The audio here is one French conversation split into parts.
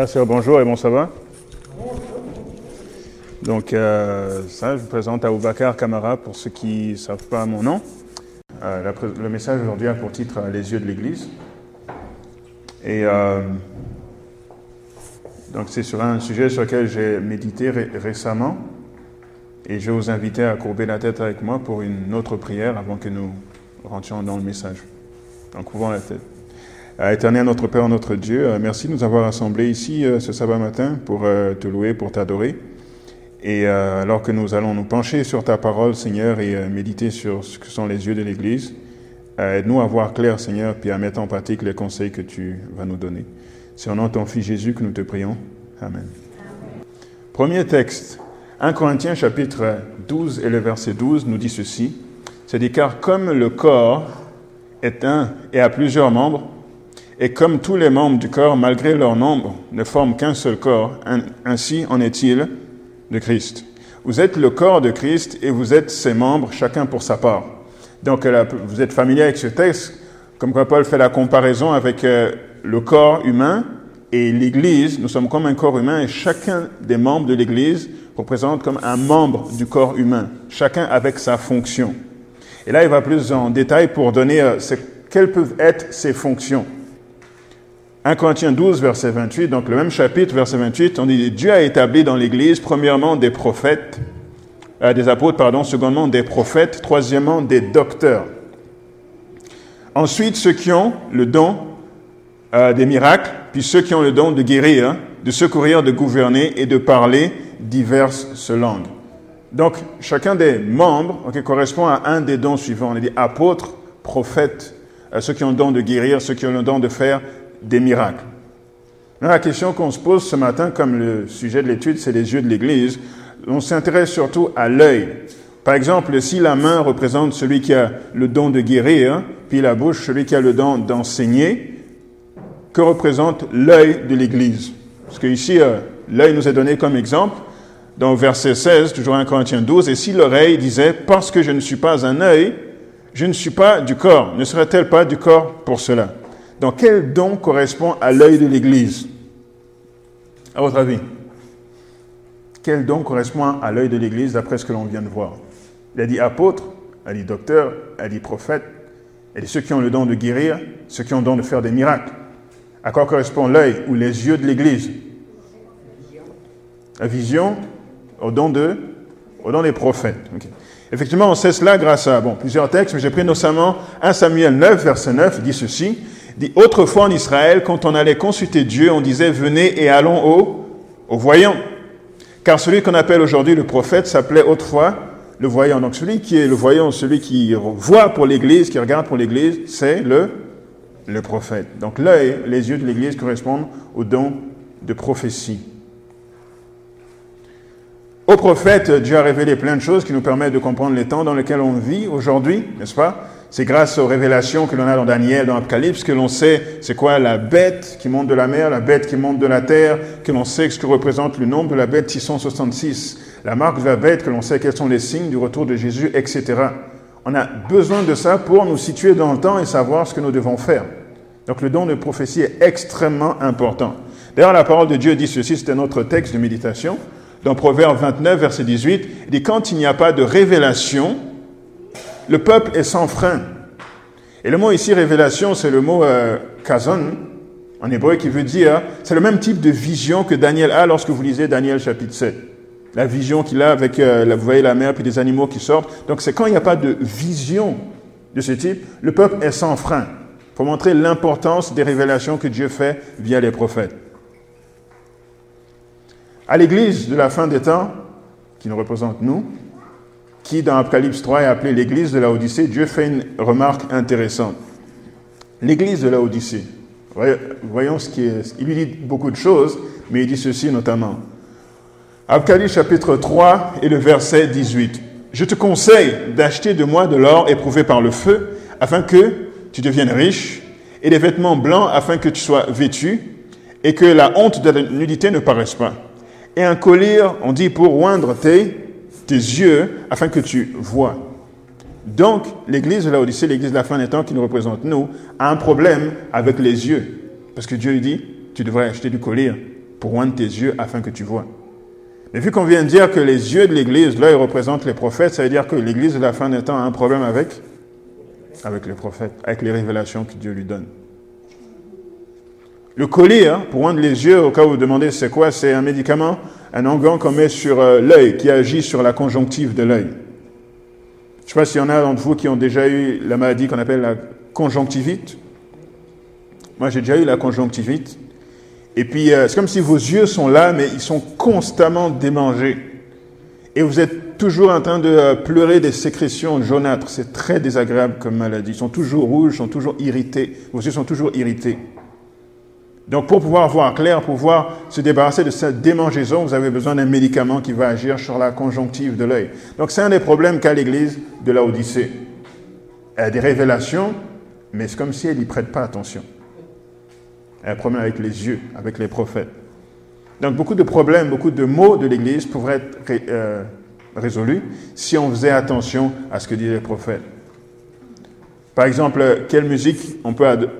Ah, bonjour et bon ça va Donc, euh, ça, je vous présente Aboubakar Kamara pour ceux qui ne savent pas mon nom. Euh, le message aujourd'hui a pour titre euh, Les yeux de l'Église. Et donc, c'est sur un sujet sur lequel j'ai médité récemment. Et je vous inviter à courber la tête avec moi pour une autre prière avant que nous rentrions dans le message. En couvrant la tête. Éternel notre Père, notre Dieu, euh, merci de nous avoir rassemblés ici euh, ce sabbat matin pour euh, te louer, pour t'adorer. Et alors que nous allons nous pencher sur ta parole, Seigneur, et méditer sur ce que sont les yeux de l'Église, aide-nous à voir clair, Seigneur, puis à mettre en pratique les conseils que tu vas nous donner. C'est au nom de ton Fils Jésus que nous te prions. Amen. Premier texte, 1 Corinthiens chapitre 12 et le verset 12 nous dit ceci. C'est dit, car comme le corps est un et a plusieurs membres, et comme tous les membres du corps, malgré leur nombre, ne forment qu'un seul corps, ainsi en est-il de Christ. Vous êtes le corps de Christ et vous êtes ses membres, chacun pour sa part. Donc vous êtes familier avec ce texte, comme quoi Paul fait la comparaison avec euh, le corps humain et l'Église. Nous sommes comme un corps humain et chacun des membres de l'Église représente comme un membre du corps humain, chacun avec sa fonction. Et là, il va plus en détail pour donner euh, quelles peuvent être ses fonctions. 1 Corinthiens 12, verset 28, donc le même chapitre, verset 28, on dit Dieu a établi dans l'Église, premièrement, des prophètes, euh, des apôtres, pardon, secondement, des prophètes, troisièmement, des docteurs. Ensuite, ceux qui ont le don euh, des miracles, puis ceux qui ont le don de guérir, de secourir, de gouverner et de parler diverses langues. Donc, chacun des membres correspond à un des dons suivants. On dit apôtres, prophètes, euh, ceux qui ont le don de guérir, ceux qui ont le don de faire des miracles. la question qu'on se pose ce matin, comme le sujet de l'étude, c'est les yeux de l'Église, on s'intéresse surtout à l'œil. Par exemple, si la main représente celui qui a le don de guérir, puis la bouche celui qui a le don d'enseigner, que représente l'œil de l'Église? Parce que ici, euh, l'œil nous est donné comme exemple dans verset 16, toujours 1 Corinthiens 12, et si l'oreille disait, parce que je ne suis pas un œil, je ne suis pas du corps, ne serait-elle pas du corps pour cela? Donc, quel don correspond à l'œil de l'Église À votre avis Quel don correspond à l'œil de l'Église d'après ce que l'on vient de voir? Il a dit apôtre, il a dit docteur, il a dit prophète, il a dit ceux qui ont le don de guérir, ceux qui ont le don de faire des miracles. À quoi correspond l'œil ou les yeux de l'Église? La vision au don, de, au don des prophètes. Effectivement, on sait cela grâce à plusieurs textes, mais j'ai pris notamment 1 Samuel 9, verset 9, il dit ceci dit, autrefois en Israël, quand on allait consulter Dieu, on disait, venez et allons au, au voyant. Car celui qu'on appelle aujourd'hui le prophète s'appelait autrefois le voyant. Donc celui qui est le voyant, celui qui voit pour l'Église, qui regarde pour l'Église, c'est le, le prophète. Donc l'œil, les yeux de l'Église correspondent au don de prophétie. Au prophète, Dieu a révélé plein de choses qui nous permettent de comprendre les temps dans lesquels on vit aujourd'hui, n'est-ce pas? C'est grâce aux révélations que l'on a dans Daniel, dans Apocalypse, que l'on sait c'est quoi la bête qui monte de la mer, la bête qui monte de la terre, que l'on sait ce que représente le nombre de la bête 666, la marque de la bête, que l'on sait quels sont les signes du retour de Jésus, etc. On a besoin de ça pour nous situer dans le temps et savoir ce que nous devons faire. Donc le don de prophétie est extrêmement important. D'ailleurs, la parole de Dieu dit ceci, c'était notre texte de méditation, dans Proverbe 29, verset 18, il dit, quand il n'y a pas de révélation, le peuple est sans frein. Et le mot ici, révélation, c'est le mot euh, kazon, en hébreu, qui veut dire, c'est le même type de vision que Daniel a lorsque vous lisez Daniel chapitre 7. La vision qu'il a avec, euh, vous voyez la mer, puis des animaux qui sortent. Donc c'est quand il n'y a pas de vision de ce type, le peuple est sans frein, pour montrer l'importance des révélations que Dieu fait via les prophètes. À l'église de la fin des temps, qui nous représente nous, qui dans Apocalypse 3 est appelée l'église de la Odyssée, Dieu fait une remarque intéressante. L'église de la Odyssée. Voyons ce qui est. Il lui dit beaucoup de choses, mais il dit ceci notamment. Apocalypse chapitre 3 et le verset 18. Je te conseille d'acheter de moi de l'or éprouvé par le feu, afin que tu deviennes riche, et des vêtements blancs afin que tu sois vêtu, et que la honte de la nudité ne paraisse pas. Et un collier, on dit, pour oindre tes tes yeux afin que tu vois. Donc, l'église de l'Odyssée, l'église de la fin des temps qui nous représente nous, a un problème avec les yeux. Parce que Dieu dit, tu devrais acheter du collier pour oindre tes yeux afin que tu vois. Mais vu qu'on vient de dire que les yeux de l'Église, là, ils représentent les prophètes, ça veut dire que l'Église de la fin des temps a un problème avec les prophètes, avec les révélations que Dieu lui donne. Le collier, hein, pour oindre les yeux, au cas où vous demandez c'est quoi, c'est un médicament, un onguent qu'on met sur euh, l'œil, qui agit sur la conjonctive de l'œil. Je ne sais pas s'il y en a d'entre vous qui ont déjà eu la maladie qu'on appelle la conjonctivite. Moi, j'ai déjà eu la conjonctivite. Et puis, euh, c'est comme si vos yeux sont là, mais ils sont constamment démangés. Et vous êtes toujours en train de euh, pleurer des sécrétions jaunâtres. C'est très désagréable comme maladie. Ils sont toujours rouges, ils sont toujours irrités. Vos yeux sont toujours irrités. Donc, pour pouvoir voir clair, pour pouvoir se débarrasser de cette démangeaison, vous avez besoin d'un médicament qui va agir sur la conjonctive de l'œil. Donc, c'est un des problèmes qu'a l'Église de la Odyssée. Elle a des révélations, mais c'est comme si elle n'y prête pas attention. Elle a un problème avec les yeux, avec les prophètes. Donc, beaucoup de problèmes, beaucoup de mots de l'Église pourraient être euh, résolus si on faisait attention à ce que disent les prophètes. Par exemple, quelle musique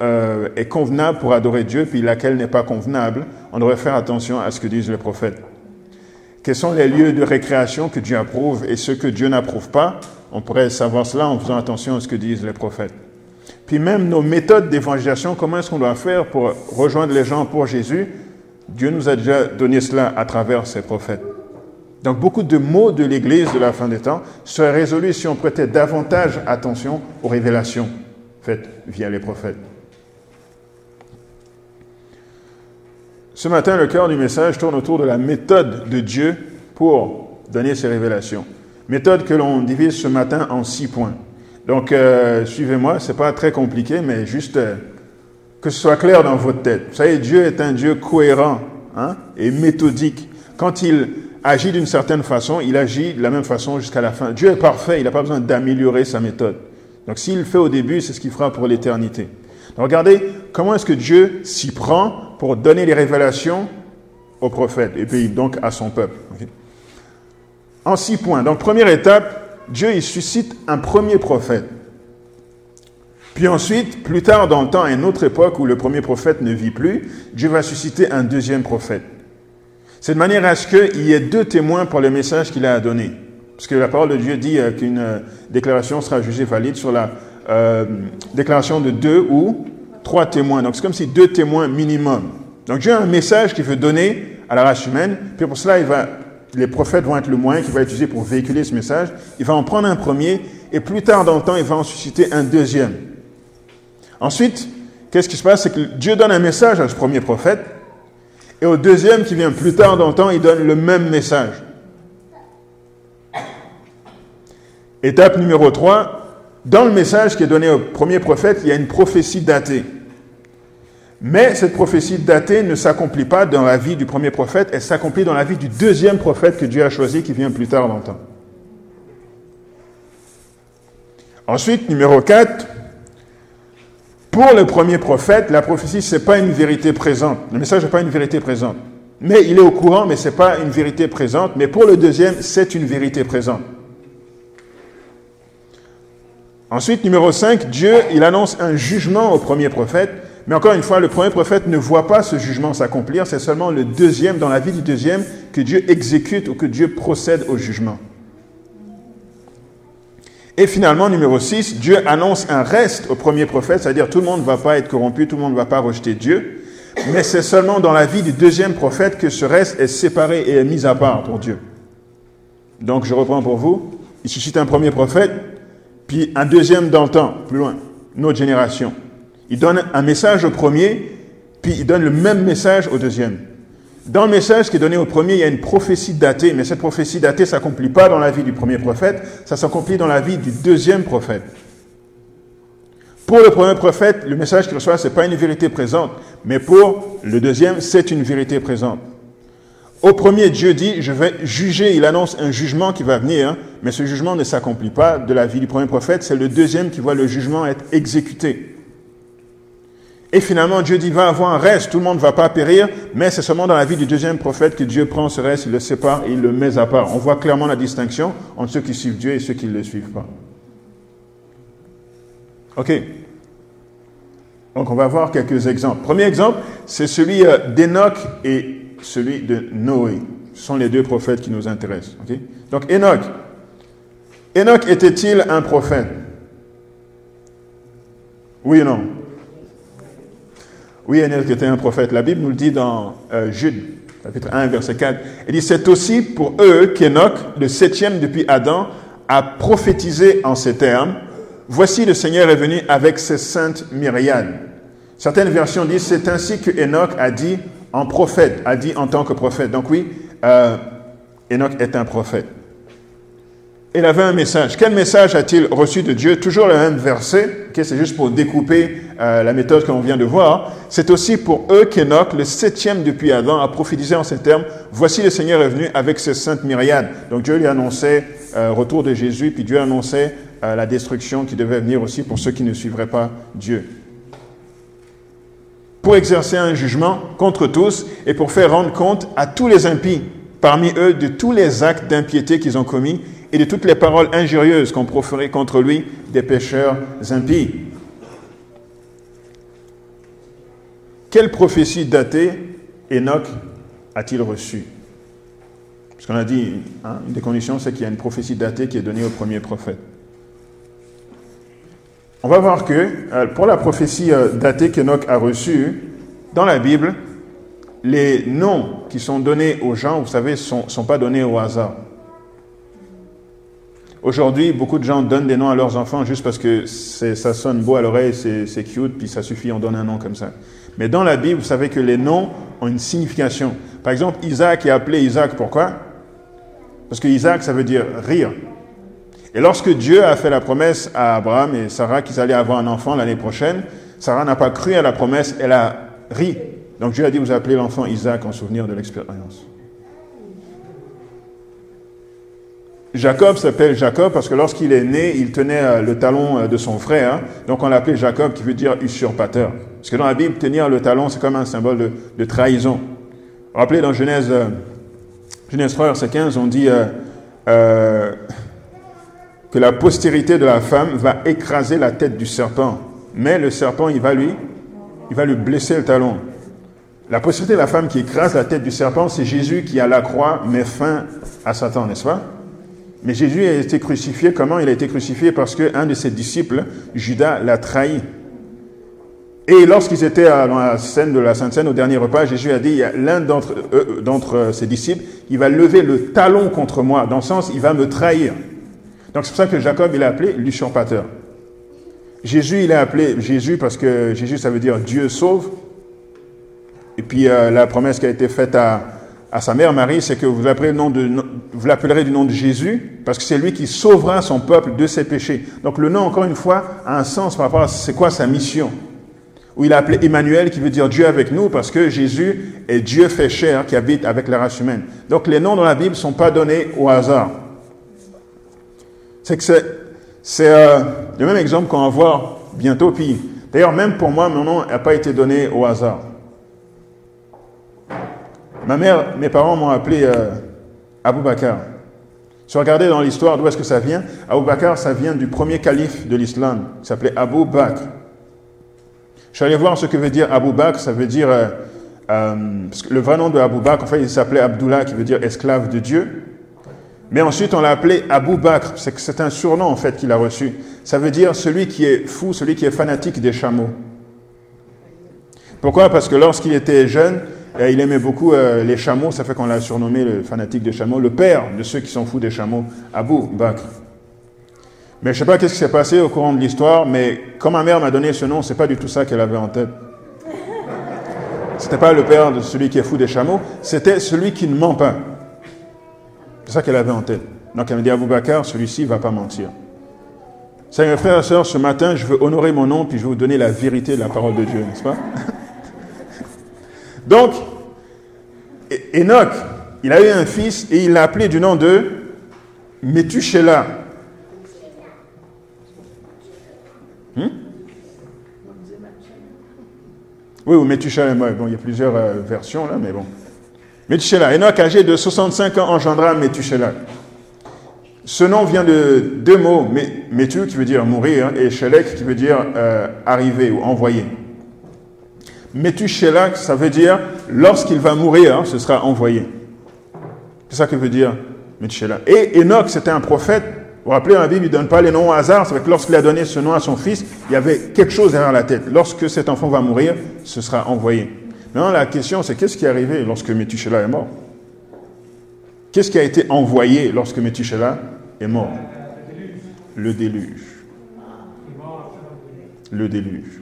euh, est convenable pour adorer Dieu, puis laquelle n'est pas convenable? On devrait faire attention à ce que disent les prophètes. Quels sont les lieux de récréation que Dieu approuve et ceux que Dieu n'approuve pas? On pourrait savoir cela en faisant attention à ce que disent les prophètes. Puis même nos méthodes d'évangélisation, comment est-ce qu'on doit faire pour rejoindre les gens pour Jésus? Dieu nous a déjà donné cela à travers ses prophètes. Donc beaucoup de mots de l'Église de la fin des temps seraient résolus si on prêtait davantage attention aux révélations faites via les prophètes. Ce matin, le cœur du message tourne autour de la méthode de Dieu pour donner ses révélations. Méthode que l'on divise ce matin en six points. Donc, euh, suivez-moi, ce n'est pas très compliqué, mais juste euh, que ce soit clair dans votre tête. Vous savez, Dieu est un Dieu cohérent hein, et méthodique. Quand il agit d'une certaine façon, il agit de la même façon jusqu'à la fin. Dieu est parfait, il n'a pas besoin d'améliorer sa méthode. Donc s'il le fait au début, c'est ce qu'il fera pour l'éternité. Regardez comment est-ce que Dieu s'y prend pour donner les révélations aux prophètes et puis donc à son peuple. En six points. Donc première étape, Dieu il suscite un premier prophète. Puis ensuite, plus tard dans le temps, à une autre époque où le premier prophète ne vit plus, Dieu va susciter un deuxième prophète. C'est de manière à ce qu'il y ait deux témoins pour le message qu'il a à donner. Parce que la parole de Dieu dit euh, qu'une euh, déclaration sera jugée valide sur la euh, déclaration de deux ou trois témoins. Donc c'est comme si deux témoins minimum. Donc Dieu a un message qu'il veut donner à la race humaine. Puis pour cela, les prophètes vont être le moyen qu'il va utiliser pour véhiculer ce message. Il va en prendre un premier et plus tard dans le temps, il va en susciter un deuxième. Ensuite, qu'est-ce qui se passe? C'est que Dieu donne un message à ce premier prophète. Et au deuxième qui vient plus tard dans le temps, il donne le même message. Étape numéro 3, dans le message qui est donné au premier prophète, il y a une prophétie datée. Mais cette prophétie datée ne s'accomplit pas dans la vie du premier prophète, elle s'accomplit dans la vie du deuxième prophète que Dieu a choisi qui vient plus tard dans le temps. Ensuite, numéro 4, pour le premier prophète, la prophétie, ce n'est pas une vérité présente. Le message n'est pas une vérité présente. Mais il est au courant, mais ce n'est pas une vérité présente. Mais pour le deuxième, c'est une vérité présente. Ensuite, numéro 5, Dieu, il annonce un jugement au premier prophète. Mais encore une fois, le premier prophète ne voit pas ce jugement s'accomplir. C'est seulement le deuxième, dans la vie du deuxième, que Dieu exécute ou que Dieu procède au jugement. Et finalement, numéro 6, Dieu annonce un reste au premier prophète, c'est-à-dire tout le monde ne va pas être corrompu, tout le monde ne va pas rejeter Dieu, mais c'est seulement dans la vie du deuxième prophète que ce reste est séparé et est mis à part pour Dieu. Donc je reprends pour vous, il suscite un premier prophète, puis un deuxième temps, plus loin, notre génération. Il donne un message au premier, puis il donne le même message au deuxième. Dans le message qui est donné au premier, il y a une prophétie datée, mais cette prophétie datée ne s'accomplit pas dans la vie du premier prophète, ça s'accomplit dans la vie du deuxième prophète. Pour le premier prophète, le message qu'il reçoit, ce n'est pas une vérité présente, mais pour le deuxième, c'est une vérité présente. Au premier, Dieu dit, je vais juger, il annonce un jugement qui va venir, mais ce jugement ne s'accomplit pas de la vie du premier prophète, c'est le deuxième qui voit le jugement être exécuté. Et finalement, Dieu dit, va avoir un reste, tout le monde ne va pas périr, mais c'est seulement dans la vie du deuxième prophète que Dieu prend ce reste, il le sépare et il le met à part. On voit clairement la distinction entre ceux qui suivent Dieu et ceux qui ne le suivent pas. Ok. Donc on va voir quelques exemples. Premier exemple, c'est celui euh, d'Enoch et celui de Noé. Ce sont les deux prophètes qui nous intéressent. Donc Enoch. Enoch était-il un prophète? Oui ou non? Oui, Enoch était un prophète. La Bible nous le dit dans euh, Jude, chapitre 1, verset 4. Elle dit, c'est aussi pour eux qu'Enoch, le septième depuis Adam, a prophétisé en ces termes. Voici le Seigneur est venu avec ses saintes myriades. Certaines versions disent, c'est ainsi que Enoch a dit en prophète, a dit en tant que prophète. Donc oui, euh, Enoch est un prophète. Il avait un message. Quel message a-t-il reçu de Dieu? Toujours le même verset, c'est juste pour découper euh, la méthode qu'on vient de voir. C'est aussi pour eux qu'Enoch, le septième depuis Adam, a prophétisé en ces termes, Voici le Seigneur est venu avec ses saintes myriades. Donc Dieu lui annonçait euh, retour de Jésus, puis Dieu annonçait euh, la destruction qui devait venir aussi pour ceux qui ne suivraient pas Dieu. Pour exercer un jugement contre tous et pour faire rendre compte à tous les impies parmi eux de tous les actes d'impiété qu'ils ont commis et de toutes les paroles injurieuses qu'on proférait contre lui des pécheurs impies. Quelle prophétie datée Enoch a-t-il reçue Parce qu'on a dit, hein, une des conditions, c'est qu'il y a une prophétie datée qui est donnée au premier prophète. On va voir que euh, pour la prophétie euh, datée qu'Enoch a reçue, dans la Bible, les noms qui sont donnés aux gens, vous savez, ne sont, sont pas donnés au hasard. Aujourd'hui, beaucoup de gens donnent des noms à leurs enfants juste parce que ça sonne beau à l'oreille, c'est cute, puis ça suffit, on donne un nom comme ça. Mais dans la Bible, vous savez que les noms ont une signification. Par exemple, Isaac est appelé Isaac, pourquoi? Parce que Isaac, ça veut dire rire. Et lorsque Dieu a fait la promesse à Abraham et Sarah qu'ils allaient avoir un enfant l'année prochaine, Sarah n'a pas cru à la promesse, elle a ri. Donc Dieu a dit, vous appelez l'enfant Isaac en souvenir de l'expérience. Jacob s'appelle Jacob parce que lorsqu'il est né, il tenait euh, le talon euh, de son frère. Donc on l'appelait Jacob qui veut dire usurpateur. Parce que dans la Bible, tenir le talon, c'est comme un symbole de, trahison. Rappelez dans Genèse, euh, Genèse 3, verset 15, on dit que la postérité de la femme va écraser la tête du serpent. Mais le serpent, il va lui, il va lui blesser le talon. La postérité de la femme qui écrase la tête du serpent, c'est Jésus qui, à la croix, met fin à Satan, n'est-ce pas? Mais Jésus a été crucifié. Comment il a été crucifié? Parce qu'un de ses disciples, Judas, l'a trahi. Et lorsqu'ils étaient dans la scène de la Sainte Seine, au dernier repas, Jésus a dit, l'un d'entre, d'entre ses disciples, il va lever le talon contre moi. Dans le sens, il va me trahir. Donc c'est pour ça que Jacob, il a appelé l'usurpateur. Jésus, il a appelé Jésus parce que Jésus, ça veut dire Dieu sauve. Et puis euh, la promesse qui a été faite à, à sa mère Marie, c'est que vous l'appellerez, du nom de Jésus, parce que c'est lui qui sauvera son peuple de ses péchés. Donc le nom, encore une fois, a un sens par rapport à c'est quoi sa mission. Où il a appelé Emmanuel, qui veut dire Dieu avec nous, parce que Jésus est Dieu fait chair qui habite avec la race humaine. Donc les noms dans la Bible ne sont pas donnés au hasard. C'est que c'est, euh, le même exemple qu'on va voir bientôt. Puis, d'ailleurs, même pour moi, mon nom n'a pas été donné au hasard. Ma mère, mes parents m'ont appelé euh, Abou Bakr. Si vous regardez dans l'histoire d'où est-ce que ça vient, Abou Bakr, ça vient du premier calife de l'islam, qui s'appelait Abou Bakr. Je suis allé voir ce que veut dire Abou Bakr, ça veut dire, euh, euh, le vrai nom de Abou Bakr, en fait, il s'appelait Abdullah, qui veut dire esclave de Dieu. Mais ensuite, on l'a appelé Abou Bakr, c'est un surnom en fait qu'il a reçu. Ça veut dire celui qui est fou, celui qui est fanatique des chameaux. Pourquoi? Parce que lorsqu'il était jeune, il aimait beaucoup euh, les chameaux, ça fait qu'on l'a surnommé le fanatique des chameaux, le père de ceux qui sont fous des chameaux, Abou Bakr. Mais je sais pas qu'est-ce qui s'est passé au courant de l'histoire, mais quand ma mère m'a donné ce nom, c'est pas du tout ça qu'elle avait en tête. C'était pas le père de celui qui est fou des chameaux, c'était celui qui ne ment pas. C'est ça qu'elle avait en tête. Donc elle me dit Abou Bakr, celui-ci va pas mentir. Mes frères et sœurs, ce matin, je veux honorer mon nom, puis je vais vous donner la vérité de la parole de Dieu, n'est-ce pas? Donc, Enoch, il a eu un fils et il l'a appelé du nom de Methuselah. Hmm? Oui, ou Methuselah, bon, il y a plusieurs euh, versions là, mais bon. Methuselah. Enoch, âgé de 65 ans, engendra Methuselah. Ce nom vient de deux mots, Methu qui veut dire mourir et Shelek qui veut dire euh, arriver ou envoyer. Métuchéla, ça veut dire lorsqu'il va mourir, ce sera envoyé. C'est ça que veut dire Métuchéla. Et Enoch, c'était un prophète. Vous vous rappelez, la Bible, ne donne pas les noms au hasard. C'est que lorsqu'il a donné ce nom à son fils, il y avait quelque chose derrière la tête. Lorsque cet enfant va mourir, ce sera envoyé. Maintenant, la question, c'est qu'est-ce qui est arrivé lorsque Métuchéla est mort? Qu'est-ce qui a été envoyé lorsque Métuchéla est mort? Le déluge. Le déluge.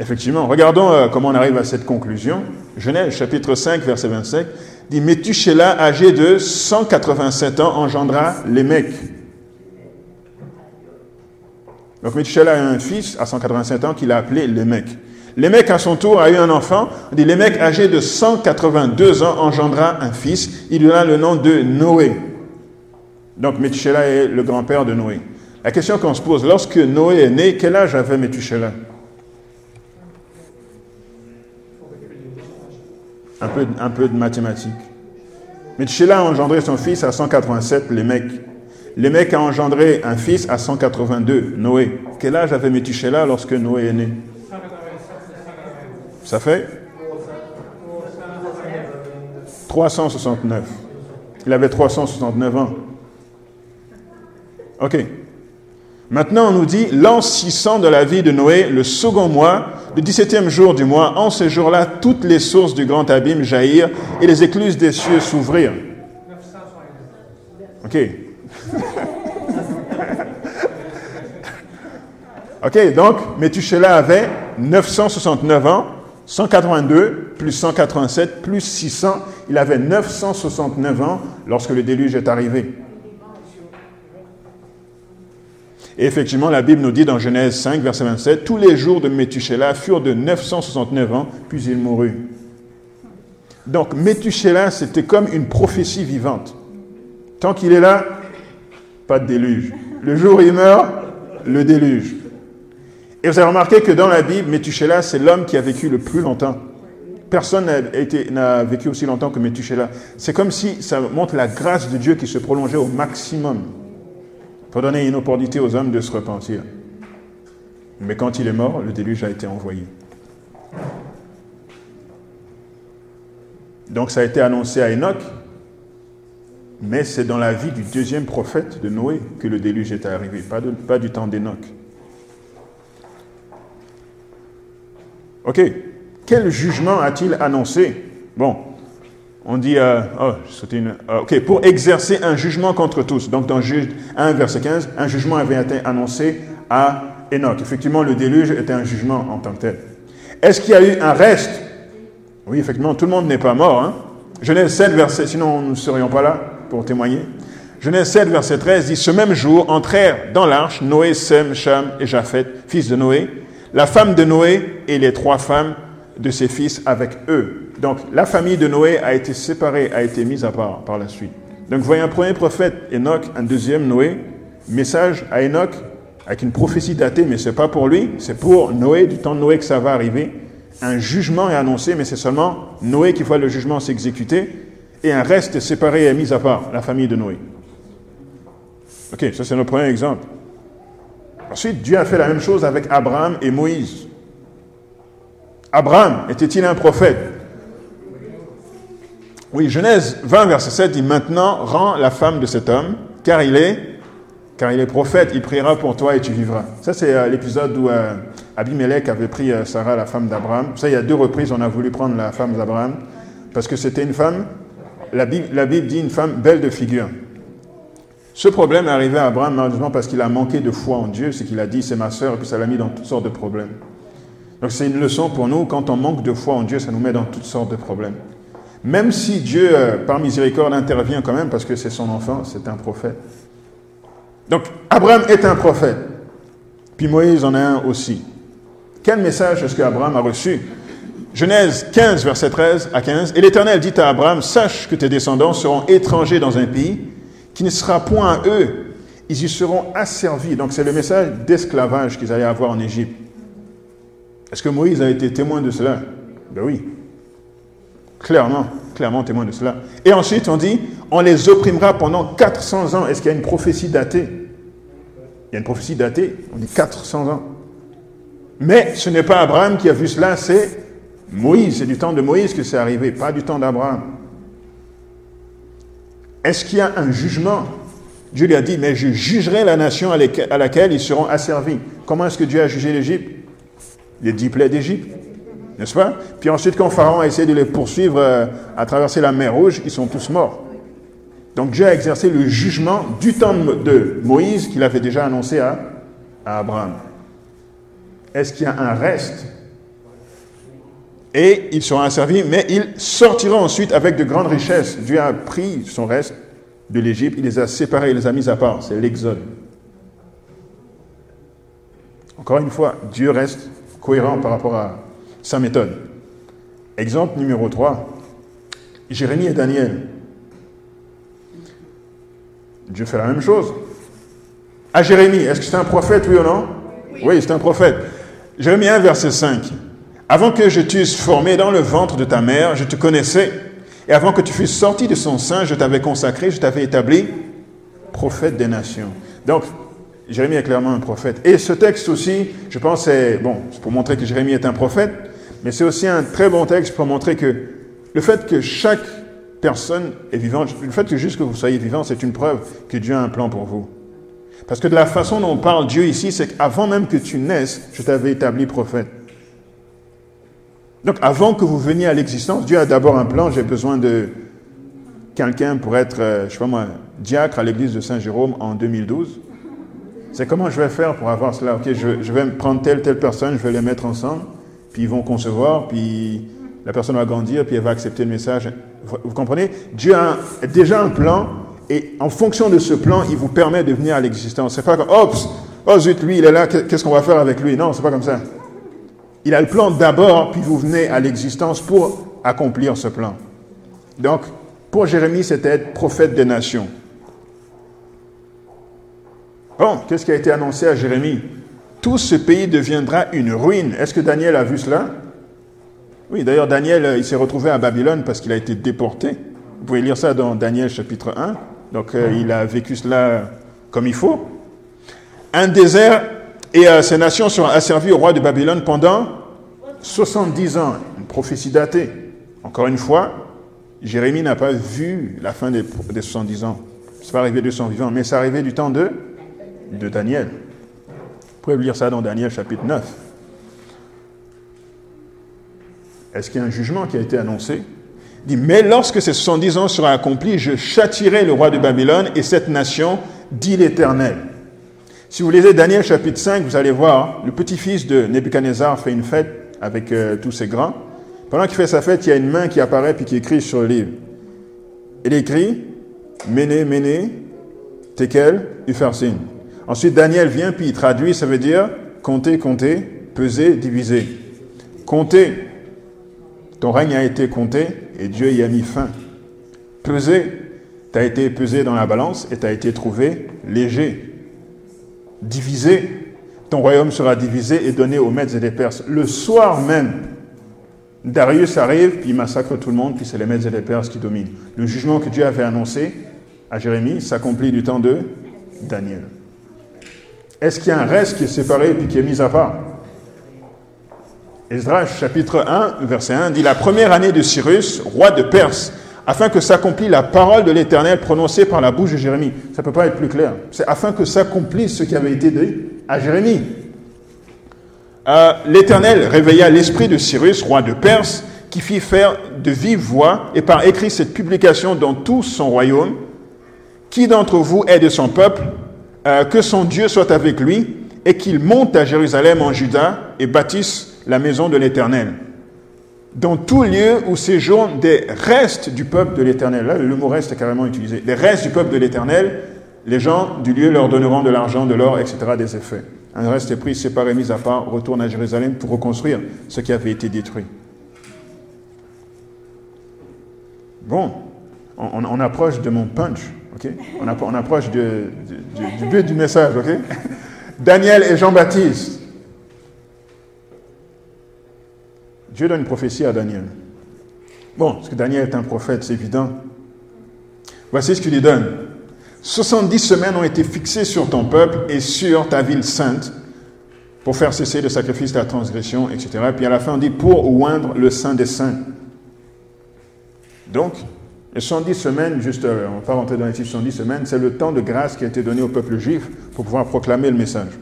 Effectivement, regardons euh, comment on arrive à cette conclusion. Genèse chapitre 5, verset 25, dit Métuchéla, âgé de 187 ans, engendra les mecs. Donc Métuchéla a un fils à 187 ans qu'il a appelé Lémec. Lémec, à son tour, a eu un enfant. On dit Lémec, âgé de 182 ans, engendra un fils. Il donna le nom de Noé. Donc Métuchéla est le grand-père de Noé. La question qu'on se pose, lorsque Noé est né, quel âge avait Métuchéla? Un peu, de mathématiques. Métuchéla a engendré son fils à 187, Lémec. Lémec a engendré un fils à 182, Noé. Quel âge avait Métuchéla lorsque Noé est né? Ça fait 369. Il avait 369 ans. Ok. Maintenant, on nous dit l'an 600 de la vie de Noé, le second mois, le 17e jour du mois, en ce jour-là, toutes les sources du grand abîme jaillirent et les écluses des cieux s'ouvrirent. Ok. ok, donc Métuchéla avait 969 ans, 182 plus 187 plus 600, il avait 969 ans lorsque le déluge est arrivé. Et effectivement, la Bible nous dit dans Genèse 5, verset 27, tous les jours de Métuchéla furent de 969 ans, puis il mourut. Donc Métuchéla, c'était comme une prophétie vivante. Tant qu'il est là, pas de déluge. Le jour où il meurt, le déluge. Et vous avez remarqué que dans la Bible, Métuchéla, c'est l'homme qui a vécu le plus longtemps. Personne n'a vécu aussi longtemps que Métuchéla. C'est comme si ça montre la grâce de Dieu qui se prolongeait au maximum pour donner une opportunité aux hommes de se repentir. Mais quand il est mort, le déluge a été envoyé. Donc ça a été annoncé à Enoch, mais c'est dans la vie du deuxième prophète de Noé que le déluge est arrivé, pas, du temps d'Enoch. Ok, quel jugement a-t-il annoncé? Bon, on dit, euh, oh, une, euh, ok, pour exercer un jugement contre tous. Donc dans Juge 1, verset 15, un jugement avait été annoncé à Enoch. Effectivement, le déluge était un jugement en tant que tel. Est-ce qu'il y a eu un reste? Oui, effectivement, tout le monde n'est pas mort. Hein? Genèse 7, verset, sinon nous ne serions pas là pour témoigner. Genèse 7, verset 13 dit, ce même jour entrèrent dans l'arche Noé, Sem, Cham et Japhet, fils de Noé, la femme de Noé et les trois femmes de ses fils avec eux. Donc la famille de Noé a été séparée, a été mise à part par la suite. Donc vous voyez un premier prophète, Enoch, un deuxième Noé, message à Enoch avec une prophétie datée, mais ce n'est pas pour lui, c'est pour Noé, du temps de Noé que ça va arriver. Un jugement est annoncé, mais c'est seulement Noé qui voit le jugement s'exécuter, et un reste séparé est mis à part, la famille de Noé. Ok, ça c'est notre premier exemple. Ensuite, Dieu a fait la même chose avec Abraham et Moïse. Abraham était-il un prophète? Oui, Genèse 20, verset 7 dit Maintenant, rends la femme de cet homme, car il est, car il est prophète, il priera pour toi et tu vivras. Ça, c'est euh, l'épisode où euh, Abimelech avait pris euh, Sarah, la femme d'Abraham. Ça, il y a deux reprises, on a voulu prendre la femme d'Abraham, parce que c'était une femme, la Bible, la Bible dit une femme belle de figure. Ce problème est arrivé à Abraham malheureusement parce qu'il a manqué de foi en Dieu, c'est qu'il a dit c'est ma sœur, et puis ça l'a mis dans toutes sortes de problèmes. Donc c'est une leçon pour nous, quand on manque de foi en Dieu, ça nous met dans toutes sortes de problèmes. Même si Dieu, euh, par miséricorde, intervient quand même, parce que c'est son enfant, c'est un prophète. Donc Abraham est un prophète. Puis Moïse en a un aussi. Quel message est-ce qu'Abraham a reçu? Genèse 15, verset 13 à 15. Et l'Éternel dit à Abraham, sache que tes descendants seront étrangers dans un pays qui ne sera point à eux. Ils y seront asservis. Donc c'est le message d'esclavage qu'ils allaient avoir en Égypte. Est-ce que Moïse a été témoin de cela? Ben oui. Clairement, clairement témoin de cela. Et ensuite, on dit, on les opprimera pendant 400 ans. Est-ce qu'il y a une prophétie datée? Il y a une prophétie datée, on dit 400 ans. Mais ce n'est pas Abraham qui a vu cela, c'est Moïse. C'est du temps de Moïse que c'est arrivé, pas du temps d'Abraham. Est-ce qu'il y a un jugement? Dieu lui a dit, mais je jugerai la nation à laquelle ils seront asservis. Comment est-ce que Dieu a jugé l'Égypte? Les dix plaies d'Égypte, n'est-ce pas? Puis ensuite, quand Pharaon a essayé de les poursuivre euh, à traverser la mer Rouge, ils sont tous morts. Donc Dieu a exercé le jugement du temps de Moïse qu'il avait déjà annoncé à, Abraham. Est-ce qu'il y a un reste? Et ils seront asservis, mais ils sortiront ensuite avec de grandes richesses. Dieu a pris son reste de l'Égypte, il les a séparés, il les a mis à part. C'est l'Exode. Encore une fois, Dieu reste cohérent par rapport à sa méthode. Exemple numéro 3, Jérémie et Daniel. Dieu fait la même chose. À Jérémie, est-ce que c'est un prophète, oui ou non? Oui, c'est un prophète. Jérémie 1, verset 5. Avant que je t'eusse formé dans le ventre de ta mère, je te connaissais. Et avant que tu fusses sorti de son sein, je t'avais consacré, je t'avais établi prophète des nations. Donc, Jérémie est clairement un prophète. Et ce texte aussi, je pense, c'est bon, pour montrer que Jérémie est un prophète, mais c'est aussi un très bon texte pour montrer que le fait que chaque personne est vivante, le fait que juste que vous soyez vivant, c'est une preuve que Dieu a un plan pour vous. Parce que de la façon dont on parle Dieu ici, c'est qu'avant même que tu naisses, je t'avais établi prophète. Donc avant que vous veniez à l'existence, Dieu a d'abord un plan. J'ai besoin de quelqu'un pour être, euh, je sais pas moi, diacre à l'église de Saint-Jérôme en 2012. C'est comment je vais faire pour avoir cela? Ok, je, je, vais prendre telle, telle personne, je vais les mettre ensemble, puis ils vont concevoir, puis la personne va grandir, puis elle va accepter le message. Vous, comprenez? Dieu a déjà un plan, et en fonction de ce plan, il vous permet de venir à l'existence. C'est pas comme, oups, oh zut, lui, il est là, qu'est-ce qu'on va faire avec lui? Non, c'est pas comme ça. Il a le plan d'abord, puis vous venez à l'existence pour accomplir ce plan. Donc, pour Jérémie, c'était être prophète des nations. Bon, qu'est-ce qui a été annoncé à Jérémie? Tout ce pays deviendra une ruine. Est-ce que Daniel a vu cela? Oui, d'ailleurs, Daniel, euh, il s'est retrouvé à Babylone parce qu'il a été déporté. Vous pouvez lire ça dans Daniel chapitre 1. Donc, euh, il a vécu cela comme il faut. Un désert et euh, ces nations seront asservies au roi de Babylone pendant 70 ans. Une prophétie datée. Encore une fois, Jérémie n'a pas vu la fin des, 70 ans. C'est pas arrivé de son vivant, mais c'est arrivé du temps de, de Daniel. Pouvez lire ça dans Daniel chapitre 9. Est-ce qu'il y a un jugement qui a été annoncé? Il dit, mais lorsque ces 70 ans seront accomplis, je châtirai le roi de Babylone et cette nation, dit l'Éternel. Si vous lisez Daniel chapitre 5, vous allez voir, le petit-fils de Nebuchadnezzar fait une fête avec euh, tous ses grands. Pendant qu'il fait sa fête, il y a une main qui apparaît puis qui écrit sur le livre. Il écrit Méné, Méné, Tekel, Ufersin. Ensuite, Daniel vient puis il traduit, ça veut dire compter, compter, peser, diviser. Compter, ton règne a été compté et Dieu y a mis fin. Peser, tu as été pesé dans la balance et tu as été trouvé léger divisé, ton royaume sera divisé et donné aux Mèdes et des Perses. Le soir même, Darius arrive, puis il massacre tout le monde, puis c'est les Mèdes et les Perses qui dominent. Le jugement que Dieu avait annoncé à Jérémie s'accomplit du temps de Daniel. Est-ce qu'il y a un reste qui est séparé puis qui est mis à part? Esdras chapitre 1, verset 1 dit La première année de Cyrus, roi de Perse, afin que s'accomplisse la parole de l'Éternel prononcée par la bouche de Jérémie. Ça ne peut pas être plus clair. C'est afin que s'accomplisse ce qui avait été dit à Jérémie. Euh, L'Éternel réveilla l'esprit de Cyrus, roi de Perse, qui fit faire de vive voix et par écrit cette publication dans tout son royaume. Qui d'entre vous est de son peuple? Euh, Que son Dieu soit avec lui et qu'il monte à Jérusalem en Juda et bâtisse la maison de l'Éternel dans tout lieu où séjournent des restes du peuple de l'Éternel. Là, le mot reste est carrément utilisé. Les restes du peuple de l'Éternel, les gens du lieu leur donneront de l'argent, de l'or, etc., des effets. Un reste est pris, séparé, mis à part, retourne à Jérusalem pour reconstruire ce qui avait été détruit. Bon, on, approche de mon punch, ok? On, approche du, but du message, ok? Daniel et Jean-Baptiste, Dieu donne une prophétie à Daniel. Bon, parce que Daniel est un prophète, c'est évident. Voici ce qu'il lui donne. 70 semaines ont été fixées sur ton peuple et sur ta ville sainte pour faire cesser le sacrifice de la transgression, etc. Puis à la fin, on dit pour oindre le Saint des Saints. Donc, les 110 semaines, juste, euh, on va pas rentrer dans les 110 semaines, c'est le temps de grâce qui a été donné au peuple juif pour pouvoir proclamer le message.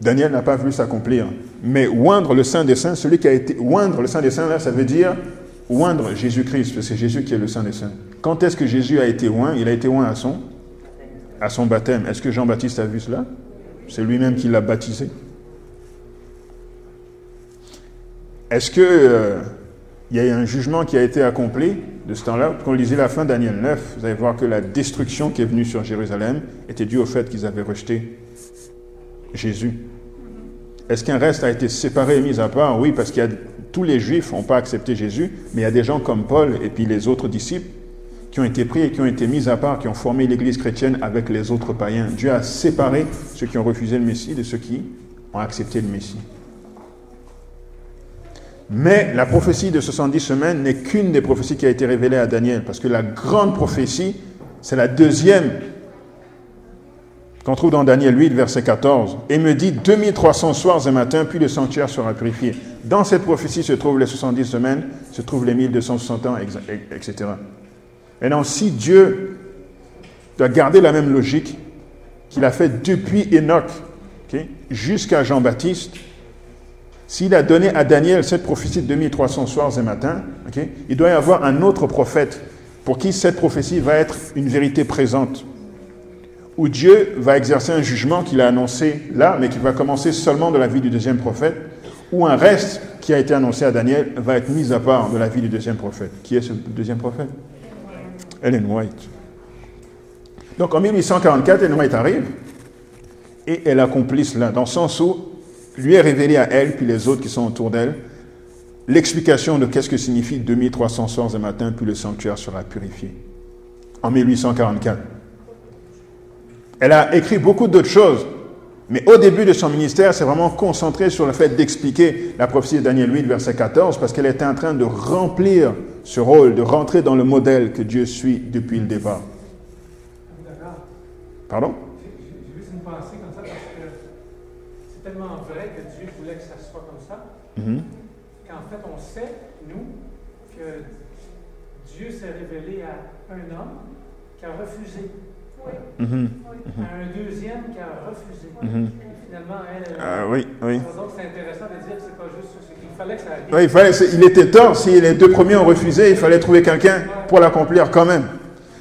Daniel n'a pas vu s'accomplir. Mais oindre le Saint des Saints, celui qui a été. Oindre le Saint des Saints, là, ça veut dire oindre Jésus-Christ, parce que c'est Jésus qui est le Saint des Saints. Quand est-ce que Jésus a été oint? Il a été oint à son, à son baptême. Est-ce que Jean-Baptiste a vu cela? C'est lui-même qui l'a baptisé. Est-ce que euh, il y a un jugement qui a été accompli de ce temps-là Quand on lisait la fin Daniel 9, vous allez voir que la destruction qui est venue sur Jérusalem était due au fait qu'ils avaient rejeté Jésus. Est-ce qu'un reste a été séparé et mis à part? Oui, parce qu'il y a tous les Juifs n'ont pas accepté Jésus, mais il y a des gens comme Paul et puis les autres disciples qui ont été pris et qui ont été mis à part, qui ont formé l'Église chrétienne avec les autres païens. Dieu a séparé ceux qui ont refusé le Messie de ceux qui ont accepté le Messie. Mais la prophétie de 70 semaines n'est qu'une des prophéties qui a été révélée à Daniel, parce que la grande prophétie, c'est la deuxième qu'on trouve dans Daniel 8, verset 14, et me dit 2300 soirs et matins, puis le sanctuaire sera purifié. Dans cette prophétie se trouvent les 70 semaines, se trouvent les 1260 ans, etc. Maintenant, si Dieu doit garder la même logique qu'il a fait depuis Enoch jusqu'à Jean-Baptiste, s'il a donné à Daniel cette prophétie de 2300 soirs et matins, il doit y avoir un autre prophète pour qui cette prophétie va être une vérité présente où Dieu va exercer un jugement qu'il a annoncé là, mais qui va commencer seulement de la vie du deuxième prophète, ou un reste qui a été annoncé à Daniel va être mis à part de la vie du deuxième prophète. Qui est ce deuxième prophète? Ellen White. Donc en 1844, Ellen White arrive et elle accomplit cela, dans le sens où lui est révélé à elle, puis les autres qui sont autour d'elle, l'explication de qu'est-ce que signifie 2300 soirs et matin, puis le sanctuaire sera purifié. En 1844. Elle a écrit beaucoup d'autres choses, mais au début de son ministère, c'est vraiment concentré sur le fait d'expliquer la prophétie de Daniel 8, verset 14, parce qu'elle était en train de remplir ce rôle, de rentrer dans le modèle que Dieu suit depuis le départ. Pardon J'ai juste une pensée comme ça, parce que c'est tellement vrai que Dieu voulait que ça soit comme Mhm. qu'en fait, on sait, nous, que Dieu s'est révélé à un homme qui a refusé. Mhm. À un deuxième qui a refusé. Mhm. Et finalement, elle, Ah, oui, oui. Donc, c'est intéressant de dire que c'est pas juste ça. Il fallait que ça arrive. Oui, il, fallait, il était tort, si les deux premiers ont refusé, il fallait trouver quelqu'un pour l'accomplir quand même.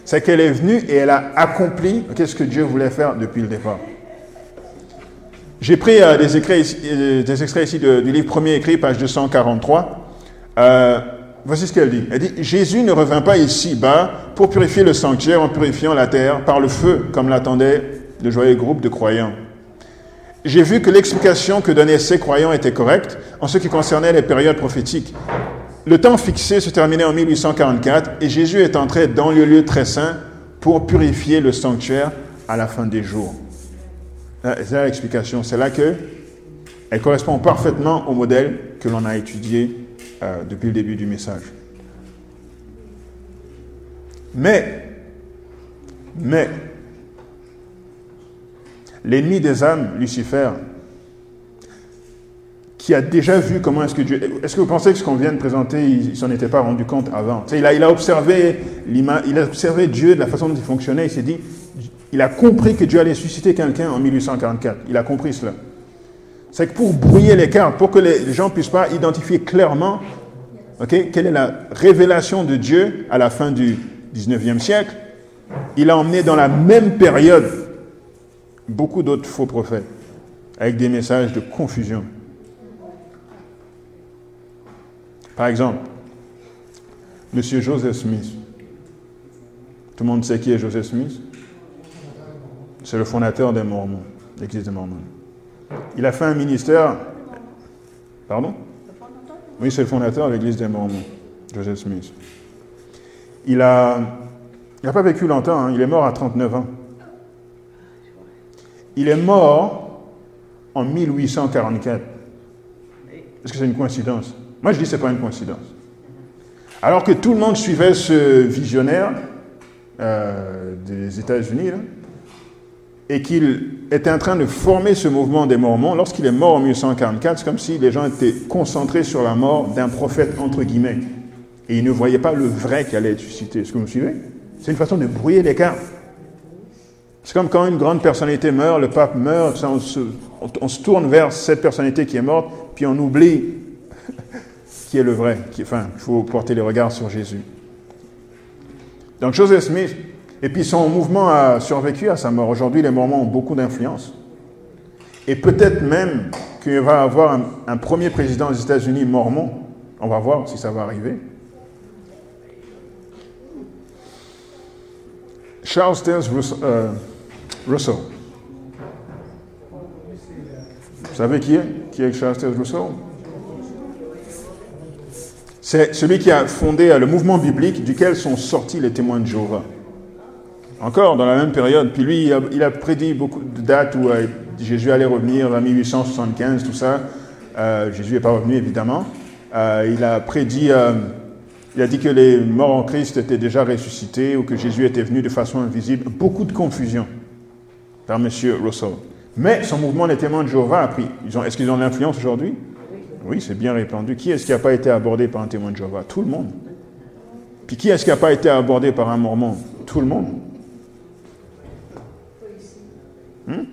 C'est qu'elle est venue et elle a accompli ce que Dieu voulait faire depuis le départ. J'ai pris euh, euh, des extraits ici du livre premier écrit, page 243. Euh, voici ce qu'elle dit. Elle dit, Jésus ne revint pas ici-bas pour purifier le sanctuaire en purifiant la terre par le feu, comme l'attendaient de joyeux groupes de croyants. J'ai vu que l'explication que donnaient ces croyants était correcte en ce qui concernait les périodes prophétiques. Le temps fixé se terminait en 1844 et Jésus est entré dans le lieu très saint pour purifier le sanctuaire à la fin des jours. Là, C'est l'explication. C'est là que elle correspond parfaitement au modèle que l'on a étudié euh, depuis le début du message. Mais, mais, l'ennemi des âmes, Lucifer, qui a déjà vu comment est-ce que Dieu... Est-ce que vous pensez que ce qu'on vient de présenter, il ne s'en était pas rendu compte avant? Il, a, il a observé il a observé Dieu de la façon dont il fonctionnait, il s'est dit, il a compris que Dieu allait susciter quelqu'un en 1844. Il a compris cela. C'est que pour brouiller les cartes, pour que les gens ne puissent pas identifier clairement quelle est la révélation de Dieu à la fin du 19e siècle, il a emmené dans la même période beaucoup d'autres faux prophètes avec des messages de confusion. Par exemple, Monsieur Joseph Smith. Tout le monde sait qui est Joseph Smith? C'est le fondateur des Mormons, l'Église des Mormons. Il a fait un ministère. Pardon? Oui, c'est le fondateur de l'Église des Mormons, Joseph Smith. Il a, il n'a pas vécu longtemps, hein, il est mort à 39 ans. Il est mort en 1844. Est-ce que c'est une coïncidence? Moi, je dis que ce n'est pas une coïncidence. Alors que tout le monde suivait ce visionnaire euh, des États-Unis, et qu'il était en train de former ce mouvement des Mormons, lorsqu'il est mort en 1844, c'est comme si les gens étaient concentrés sur la mort d'un prophète, entre guillemets. Et ils ne voyaient pas le vrai qui allait être suscité. Est-ce que vous me suivez? C'est une façon de brouiller les cartes. C'est comme quand une grande personnalité meurt, le pape meurt, on se, tourne vers cette personnalité qui est morte, puis on oublie qui est le vrai. Enfin, il faut porter les regards sur Jésus. Donc Joseph Smith, et puis son mouvement a survécu à sa mort. Aujourd'hui, les Mormons ont beaucoup d'influence. Et peut-être même qu'il va y avoir un, premier président des États-Unis mormon. On va voir si ça va arriver. Charles Taze euh, Russell. Vous savez qui est Qui est Charles Taze Russell? C'est celui qui a fondé le mouvement biblique duquel sont sortis les témoins de Jéhovah. Encore dans la même période. Puis lui, il a, prédit beaucoup de dates où euh, Jésus allait revenir, en 1875, tout ça. Euh, Jésus n'est pas revenu, évidemment. Euh, il a prédit, il a dit que les morts en Christ étaient déjà ressuscités ou que Jésus était venu de façon invisible. Beaucoup de confusion par M. Russell. Mais son mouvement des témoins de Jéhovah a pris. Est-ce qu'ils ont l'influence aujourd'hui? Oui, c'est bien répandu. Qui est-ce qui n'a pas été abordé par un témoin de Jéhovah? Tout le monde. Puis qui est-ce qui n'a pas été abordé par un mormon? Tout le monde. Hmm?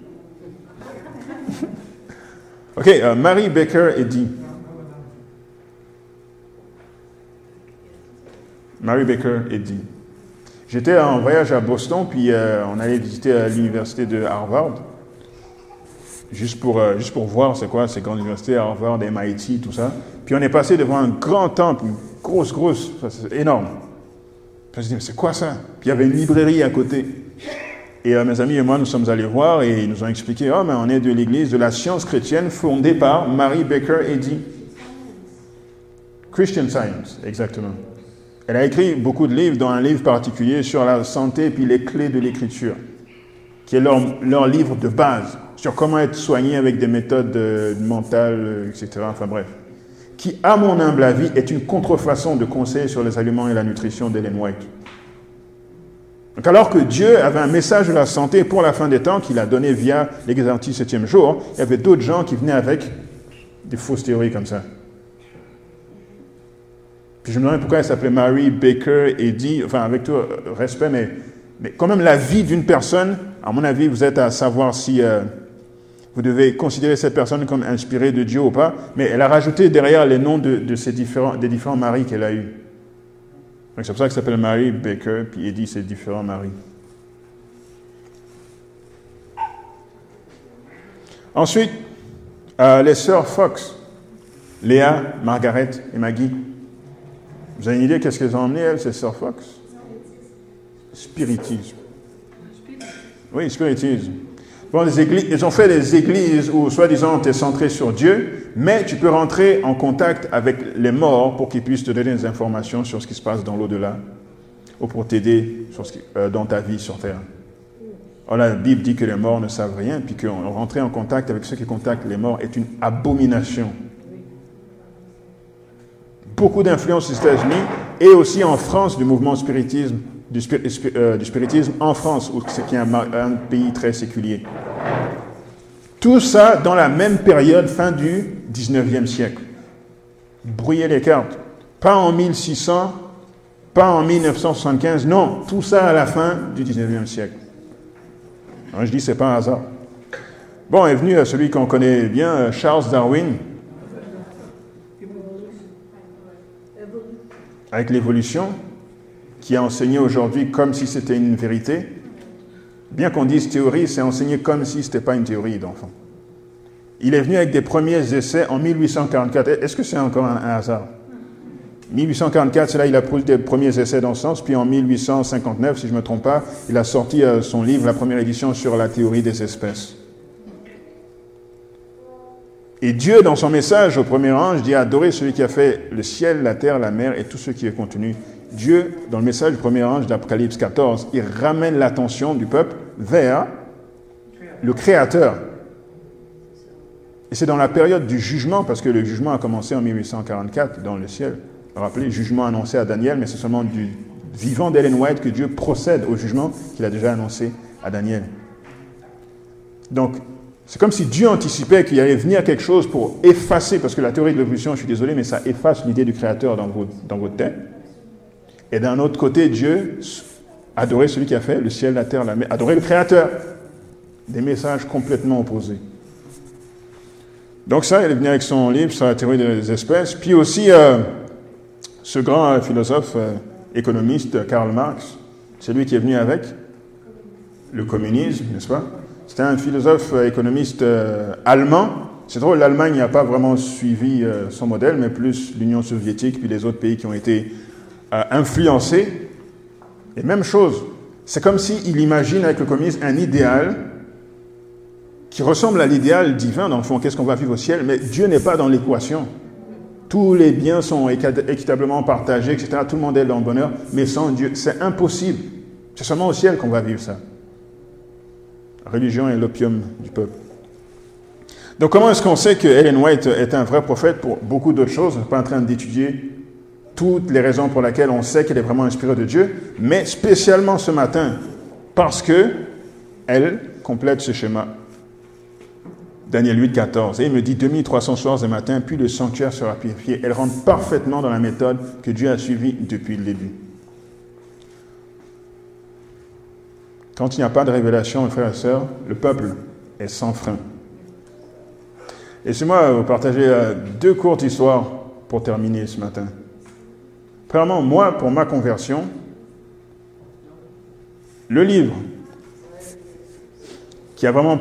ok, uh, Mary Baker Eddy. Mary Baker Eddy. J'étais en voyage à Boston, puis euh, on allait visiter euh, l'université de Harvard, juste pour, euh, juste pour voir c'est quoi ces grandes universités, Harvard, MIT, tout ça. Puis on est passé devant un grand temple, une grosse, grosse, énorme. Je me dit, mais c'est quoi ça? Puis il y avait une librairie à côté. Et euh, mes amis et moi, nous sommes allés voir et ils nous ont expliqué, oh, mais on est de l'église de la science chrétienne fondée par Mary Baker Eddy. Christian Science, exactement. Elle a écrit beaucoup de livres, dont un livre particulier sur la santé et puis les clés de l'écriture, qui est leur, leur, livre de base sur comment être soigné avec des méthodes euh, mentales, euh, etc. Enfin bref. Qui, à mon humble avis, est une contrefaçon de conseils sur les aliments et la nutrition d'Ellen White. Alors que Dieu avait un message de la santé pour la fin des temps qu'il a donné via l'exercice septième jour, il y avait d'autres gens qui venaient avec des fausses théories comme ça. Puis je me demande pourquoi elle s'appelait Mary Baker dit, enfin avec tout respect, mais, quand même la vie d'une personne, à mon avis, vous êtes à savoir si euh, vous devez considérer cette personne comme inspirée de Dieu ou pas, mais elle a rajouté derrière les noms de, de ces différents, des différents maris qu'elle a eus. C'est pour ça qu'elle s'appelle Mary Baker, puis Eddie, c'est différents maris. Ensuite, euh, les sœurs Fox, Léa, Margaret et Maggie. Vous avez une idée qu'est-ce qu'elles ont emmené, elles, ces sœurs Fox? Spiritisme. Oui, spiritisme. Ils ont fait des églises où, soi-disant, tu es centré sur Dieu, mais tu peux rentrer en contact avec les morts pour qu'ils puissent te donner des informations sur ce qui se passe dans l'au-delà, ou pour t'aider euh, dans ta vie sur Terre. La Bible dit que les morts ne savent rien, puis que rentrer en contact avec ceux qui contactent les morts est une abomination. Beaucoup d'influence aux États-Unis et aussi en France du mouvement spiritisme du, euh, du, spiritisme en France, qui est un, pays très séculier. Tout ça dans la même période, fin du 19e siècle. Brouiller les cartes. Pas en 1600, pas en 1975, non, tout ça à la fin du 19e siècle. Je dis, c'est pas un hasard. Bon, est venu celui qu'on connaît bien, euh, Charles Darwin, avec l'évolution qui a enseigné aujourd'hui comme si c'était une vérité. Bien qu'on dise théorie, c'est enseigné comme si ce n'était pas une théorie d'enfant. Il est venu avec des premiers essais en 1844. Est-ce que c'est encore un, un hasard? 1844, c'est là il a pris des premiers essais dans ce sens, puis en 1859, si je ne me trompe pas, il a sorti euh, son livre, la première édition sur la théorie des espèces. Et Dieu, dans son message au premier ange, dit Adorez celui qui a fait le ciel, la terre, la mer et tout ce qui est contenu Dieu, dans le message du premier ange d'Apocalypse 14, il ramène l'attention du peuple vers le Créateur. Et c'est dans la période du jugement, parce que le jugement a commencé en 1844 dans le ciel. Rappelez, jugement annoncé à Daniel, mais c'est seulement du vivant d'Ellen White que Dieu procède au jugement qu'il a déjà annoncé à Daniel. Donc, c'est comme si Dieu anticipait qu'il allait venir quelque chose pour effacer, parce que la théorie de l'évolution, je suis désolé, mais ça efface l'idée du Créateur dans, dans votre tête. Et d'un autre côté, Dieu adorait celui qui a fait le ciel, la terre, la mer, adorait le Créateur. Des messages complètement opposés. Donc ça, il est venu avec son livre sur la théorie des espèces. Puis aussi, euh, ce grand euh, philosophe euh, économiste, Karl Marx, c'est lui qui est venu avec le communisme, n'est-ce pas? C'était un philosophe économiste allemand. C'est drôle, l'Allemagne n'a pas vraiment suivi son modèle, mais plus l'Union soviétique, puis les autres pays qui ont été influencés. Et même chose, c'est comme s'il imagine avec le communisme un idéal qui ressemble à l'idéal divin, dans le fond, qu'est-ce qu'on va vivre au ciel, mais Dieu n'est pas dans l'équation. Tous les biens sont équitablement partagés, etc. Tout le monde est dans le bonheur, mais sans Dieu, c'est impossible. C'est seulement au ciel qu'on va vivre ça. La religion est l'opium du peuple. Donc comment est-ce qu'on sait que Ellen White est un vrai prophète pour beaucoup d'autres choses? On n'est pas en train d'étudier toutes les raisons pour lesquelles on sait qu'elle est vraiment inspirée de Dieu, mais spécialement ce matin, parce que elle complète ce schéma. Daniel 8, 14. Et il me dit 2300 soirs et matins, puis le sanctuaire sera purifié. Elle rentre parfaitement dans la méthode que Dieu a suivie depuis le début. Quand il n'y a pas de révélation, frères et sœurs, le peuple est sans frein. Et c'est moi vous partager euh, deux courtes histoires pour terminer ce matin. Premièrement, moi, pour ma conversion, le livre qui a vraiment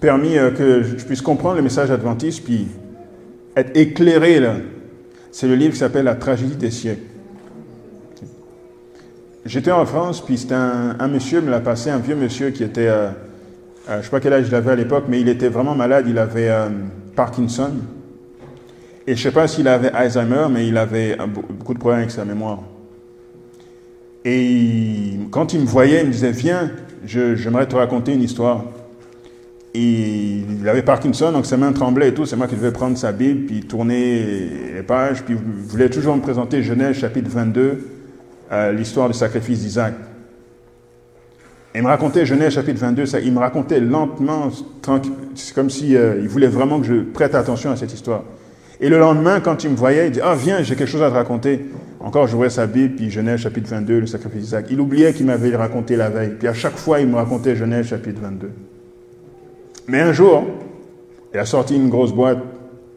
permis euh, que je puisse comprendre le message adventiste, puis être éclairé. C'est le livre qui s'appelle La tragédie des siècles. J'étais en France, puis un, monsieur, me l'a passé, un vieux monsieur qui était, euh, euh, je ne sais pas quel âge il avait à l'époque, mais il était vraiment malade, il avait Parkinson. Et je ne sais pas s'il avait Alzheimer, mais il avait beaucoup de problèmes avec sa mémoire. Et quand il me voyait, il me disait, viens, j'aimerais te raconter une histoire il avait Parkinson, donc ses mains tremblaient et tout. C'est moi qui devais prendre sa Bible, puis tourner les pages. Puis il voulait toujours me présenter Genèse chapitre 22, euh, l'histoire du sacrifice d'Isaac. Il me racontait Genèse chapitre 22, ça, il me racontait lentement, c'est comme s'il si, euh, voulait vraiment que je prête attention à cette histoire. Et le lendemain, quand il me voyait, il dit Ah, viens, j'ai quelque chose à te raconter. Encore, j'ouvrais sa Bible, puis Genèse chapitre 22, le sacrifice d'Isaac. Il oubliait qu'il m'avait raconté la veille. Puis à chaque fois, il me racontait Genèse chapitre 22. Mais un jour, il a sorti une grosse boîte,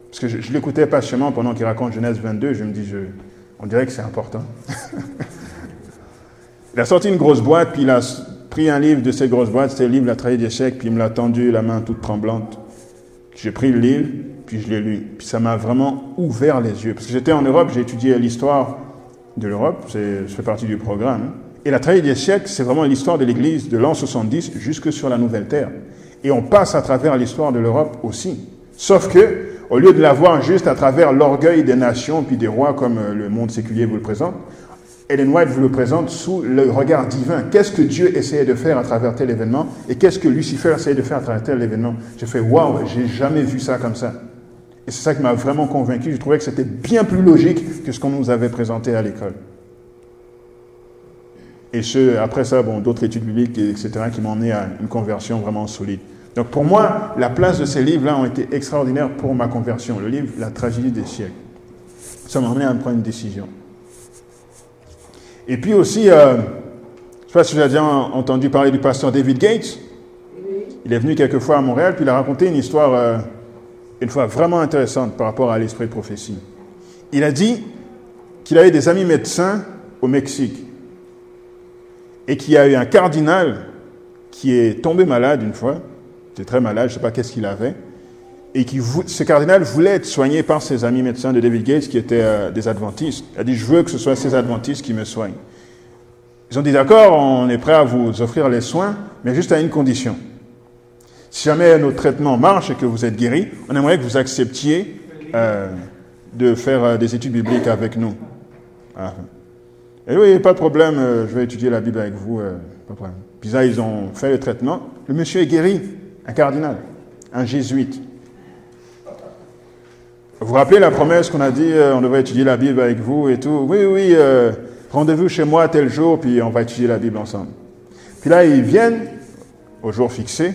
parce que je, l'écoutais passionnément pendant qu'il raconte Genèse 22, je me dis, je, on dirait que c'est important. il a sorti une grosse boîte, puis il a pris un livre de cette grosse boîte, c'était le livre La trahie d'échec, puis il me l'a tendu, la main toute tremblante. J'ai pris le livre, puis je l'ai lu. Puis ça m'a vraiment ouvert les yeux. Parce que j'étais en Europe, j'ai étudié l'histoire de l'Europe, je fais partie du programme. Et la trahie des siècles, c'est vraiment l'histoire de l'Église de l'an 70 jusque sur la Nouvelle Terre. Et on passe à travers l'histoire de l'Europe aussi. Sauf que, au lieu de la voir juste à travers l'orgueil des nations puis des rois comme euh, le monde séculier vous le présente, Ellen White vous le présente sous le regard divin. Qu'est-ce que Dieu essayait de faire à travers tel événement et qu'est-ce que Lucifer essayait de faire à travers tel événement? J'ai fait waouh, j'ai jamais vu ça comme ça. Et c'est ça qui m'a vraiment convaincu. Je trouvais que c'était bien plus logique que ce qu'on nous avait présenté à l'école. Et ce, après ça, bon, d'autres études bibliques, etc., qui m'ont emmené à une conversion vraiment solide. Donc pour moi, la place de ces livres-là ont été extraordinaires pour ma conversion. Le livre La tragédie des siècles. Ça m'a amené à prendre une décision. Et puis aussi, euh, je ne sais pas si vous avez déjà entendu parler du pasteur David Gates. Il est venu quelques fois à Montréal, puis il a raconté une histoire, euh, une fois vraiment intéressante par rapport à l'esprit de prophétie. Il a dit qu'il avait des amis médecins au Mexique et qu'il y a eu un cardinal qui est tombé malade une fois était très malade, je ne sais pas qu'est-ce qu'il avait. Et qui, ce cardinal voulait être soigné par ses amis médecins de David Gates qui étaient euh, des adventistes. Il a dit, je veux que ce soit ces adventistes qui me soignent. Ils ont dit, d'accord, on est prêt à vous offrir les soins, mais juste à une condition. Si jamais notre traitement marche et que vous êtes guéri, on aimerait que vous acceptiez euh, de faire euh, des études bibliques avec nous. Ah. Et oui, pas de problème, je vais étudier la Bible avec vous, pas de problème. Puis là, ils ont fait le traitement. Le monsieur est guéri un cardinal, un jésuite. Vous vous rappelez la promesse qu'on a dit, euh, on devrait étudier la Bible avec vous et tout? Oui, oui, euh, rendez-vous chez moi tel jour, puis on va étudier la Bible ensemble. Puis là, ils viennent au jour fixé,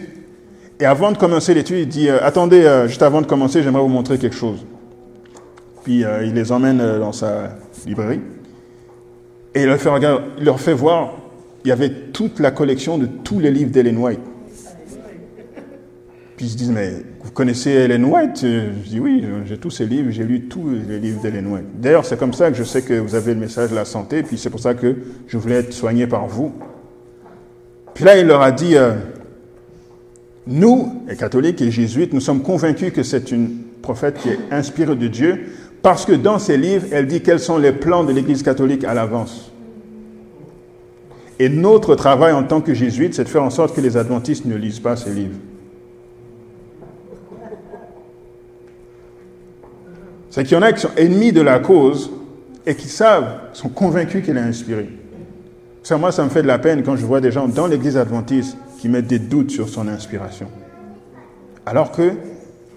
Et avant de commencer l'étude, il dit, euh, attendez, euh, juste avant de commencer, j'aimerais vous montrer quelque chose. Puis euh, il les emmène dans sa librairie. Et il leur, fait, regarder, il leur fait voir, il y avait toute la collection de tous les livres d'Ellen White. Puis ils se disent, mais vous connaissez Ellen White? Je dis, oui, j'ai tous ces livres, j'ai lu tous les livres d'Ellen White. D'ailleurs, c'est comme ça que je sais que vous avez le message de la santé, puis c'est pour ça que je voulais être soigné par vous. Puis là, il leur a dit, nous, les catholiques et jésuites, nous sommes convaincus que c'est une prophète qui est inspirée de Dieu, parce que dans ses livres, elle dit quels sont les plans de l'Église catholique à l'avance. Et notre travail en tant que jésuites, c'est de faire en sorte que les adventistes ne lisent pas ces livres. C'est qu'il y en a qui sont ennemis de la cause et qui savent, sont convaincus qu'elle est inspirée. Ça, moi, ça me fait de la peine quand je vois des gens dans l'église adventiste qui mettent des doutes sur son inspiration. Alors que,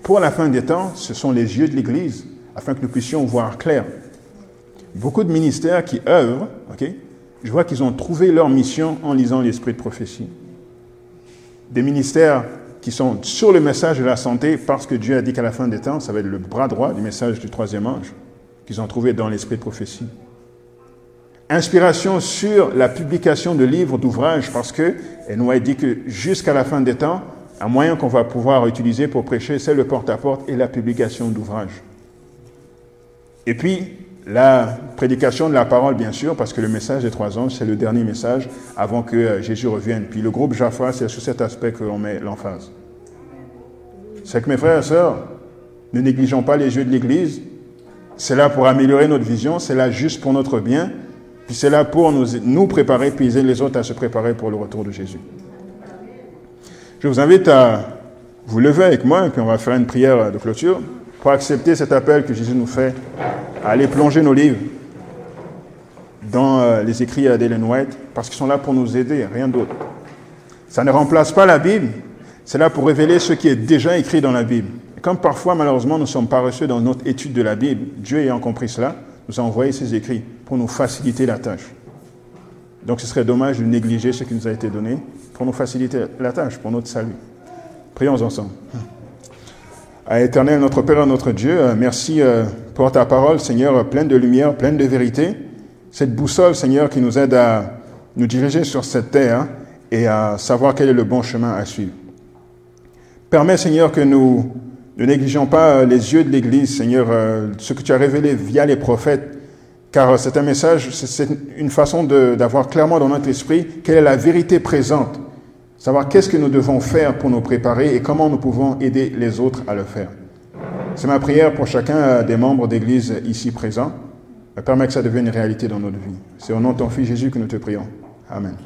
pour la fin des temps, ce sont les yeux de l'église afin que nous puissions voir clair. Beaucoup de ministères qui œuvrent, je vois qu'ils ont trouvé leur mission en lisant l'esprit de prophétie. Des ministères qui sont sur le message de la santé parce que Dieu a dit qu'à la fin des temps, ça va être le bras droit du message du troisième ange qu'ils ont trouvé dans l'esprit de prophétie. Inspiration sur la publication de livres, d'ouvrages, parce que a dit que jusqu'à la fin des temps, un moyen qu'on va pouvoir utiliser pour prêcher, c'est le porte-à-porte et la publication d'ouvrages. Et puis, la prédication de la parole, bien sûr, parce que le message des trois anges, c'est le dernier message avant que euh, Jésus revienne. Puis le groupe Jaffa, c'est sur cet aspect que l'on met l'emphase. C'est que mes frères et sœurs, ne négligeons pas les yeux de l'Église. C'est là pour améliorer notre vision, c'est là juste pour notre bien, c'est là pour nous, préparer, puis aider les autres à se préparer pour le retour de Jésus. Je vous invite à vous lever avec moi, puis on va faire une prière de clôture pour accepter cet appel que Jésus nous fait à aller plonger nos livres dans euh, les écrits d'Ellen White, parce qu'ils sont là pour nous aider, rien d'autre. Ça ne remplace pas la Bible, c'est là pour révéler ce qui est déjà écrit dans la Bible. Comme parfois, malheureusement, nous sommes paresseux dans notre étude de la Bible, Dieu ayant compris cela, nous a envoyé ses écrits pour nous faciliter la tâche. Donc ce serait dommage de négliger ce qui nous a été donné pour nous faciliter la tâche, pour notre salut. Prions ensemble. À éternel, notre Père, notre Dieu, euh, merci euh, pour ta parole, Seigneur, pleine de lumière, pleine de vérité. Cette boussole, Seigneur, qui nous aide à nous diriger sur cette terre et à savoir quel est le bon chemin à suivre. Permets, Seigneur, que nous ne négligeons pas euh, les yeux de l'Église, Seigneur, ce que tu as révélé via les prophètes, car c'est un message, c'est une façon d'avoir clairement dans notre esprit quelle est la vérité présente Savoir qu'est-ce que nous devons faire pour nous préparer et comment nous pouvons aider les autres à le faire. C'est ma prière pour chacun des membres d'Église ici présents. Permets que ça devienne une réalité dans notre vie. C'est au nom de ton Fils Jésus que nous te prions. Amen.